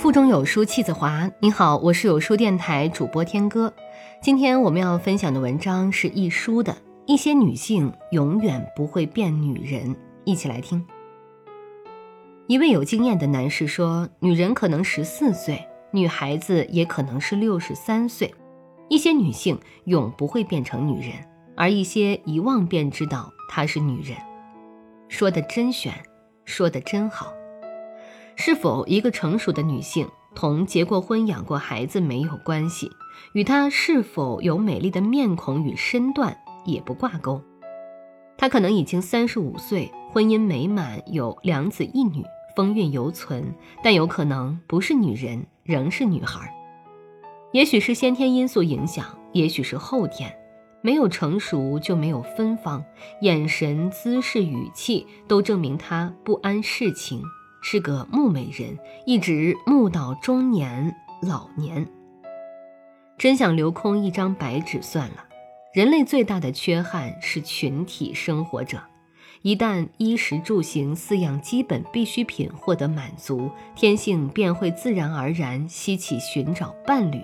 腹中有书气自华。你好，我是有书电台主播天歌。今天我们要分享的文章是一书的一些女性永远不会变女人，一起来听。一位有经验的男士说：“女人可能十四岁，女孩子也可能是六十三岁。一些女性永不会变成女人，而一些一望便知道她是女人。”说的真玄，说的真好。是否一个成熟的女性同结过婚、养过孩子没有关系，与她是否有美丽的面孔与身段也不挂钩。她可能已经三十五岁，婚姻美满，有两子一女。风韵犹存，但有可能不是女人，仍是女孩。也许是先天因素影响，也许是后天。没有成熟就没有芬芳，眼神、姿势、语气都证明她不谙世情，是个木美人，一直木到中年老年。真想留空一张白纸算了。人类最大的缺憾是群体生活者。一旦衣食住行四样基本必需品获得满足，天性便会自然而然吸起寻找伴侣，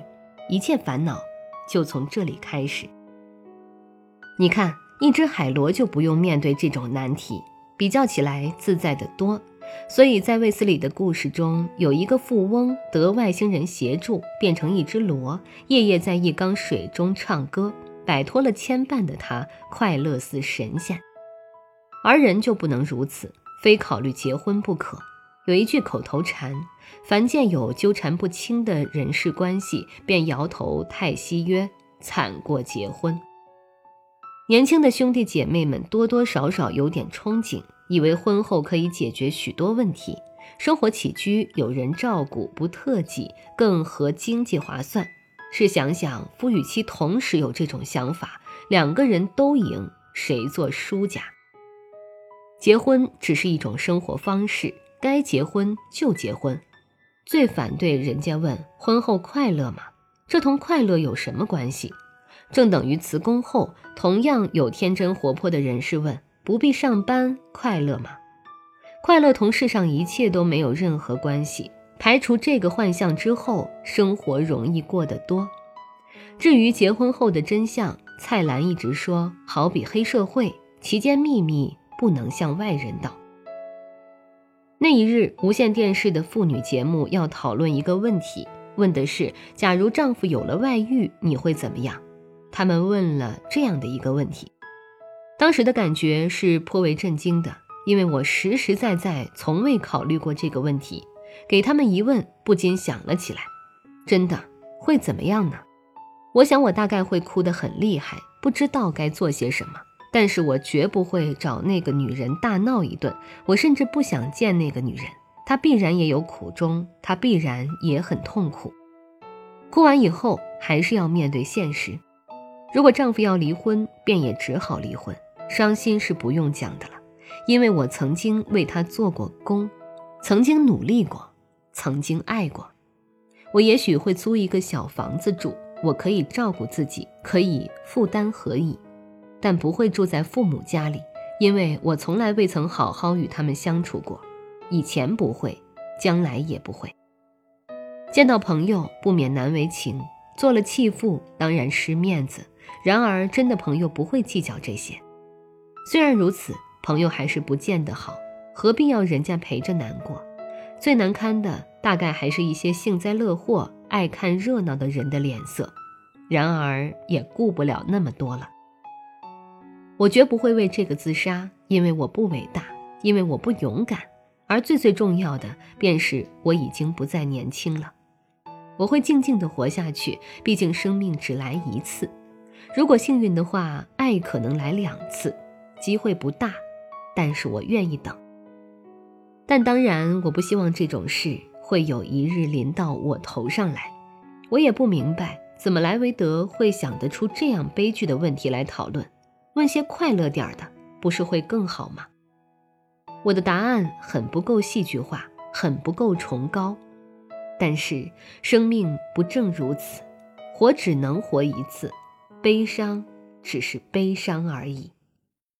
一切烦恼就从这里开始。你看，一只海螺就不用面对这种难题，比较起来自在得多。所以在卫斯理的故事中，有一个富翁得外星人协助，变成一只螺，夜夜在一缸水中唱歌，摆脱了牵绊的他，快乐似神仙。而人就不能如此，非考虑结婚不可。有一句口头禅：凡见有纠缠不清的人事关系，便摇头叹息曰：“惨过结婚。”年轻的兄弟姐妹们多多少少有点憧憬，以为婚后可以解决许多问题，生活起居有人照顾，不特挤，更合经济划算。试想想，夫与妻同时有这种想法，两个人都赢，谁做输家？结婚只是一种生活方式，该结婚就结婚。最反对人家问婚后快乐吗？这同快乐有什么关系？正等于辞工后，同样有天真活泼的人士问不必上班快乐吗？快乐同世上一切都没有任何关系。排除这个幻象之后，生活容易过得多。至于结婚后的真相，蔡澜一直说好比黑社会，其间秘密。不能向外人道。那一日，无线电视的妇女节目要讨论一个问题，问的是：假如丈夫有了外遇，你会怎么样？他们问了这样的一个问题，当时的感觉是颇为震惊的，因为我实实在在从未考虑过这个问题。给他们一问，不禁想了起来：真的会怎么样呢？我想，我大概会哭得很厉害，不知道该做些什么。但是我绝不会找那个女人大闹一顿，我甚至不想见那个女人。她必然也有苦衷，她必然也很痛苦。哭完以后，还是要面对现实。如果丈夫要离婚，便也只好离婚。伤心是不用讲的了，因为我曾经为他做过工，曾经努力过，曾经爱过。我也许会租一个小房子住，我可以照顾自己，可以负担何以？但不会住在父母家里，因为我从来未曾好好与他们相处过，以前不会，将来也不会。见到朋友不免难为情，做了弃妇当然失面子。然而真的朋友不会计较这些。虽然如此，朋友还是不见得好，何必要人家陪着难过？最难堪的大概还是一些幸灾乐祸、爱看热闹的人的脸色。然而也顾不了那么多了。我绝不会为这个自杀，因为我不伟大，因为我不勇敢，而最最重要的便是我已经不再年轻了。我会静静地活下去，毕竟生命只来一次。如果幸运的话，爱可能来两次，机会不大，但是我愿意等。但当然，我不希望这种事会有一日临到我头上来。我也不明白，怎么莱维德会想得出这样悲剧的问题来讨论。问些快乐点儿的，不是会更好吗？我的答案很不够戏剧化，很不够崇高，但是生命不正如此，活只能活一次，悲伤只是悲伤而已。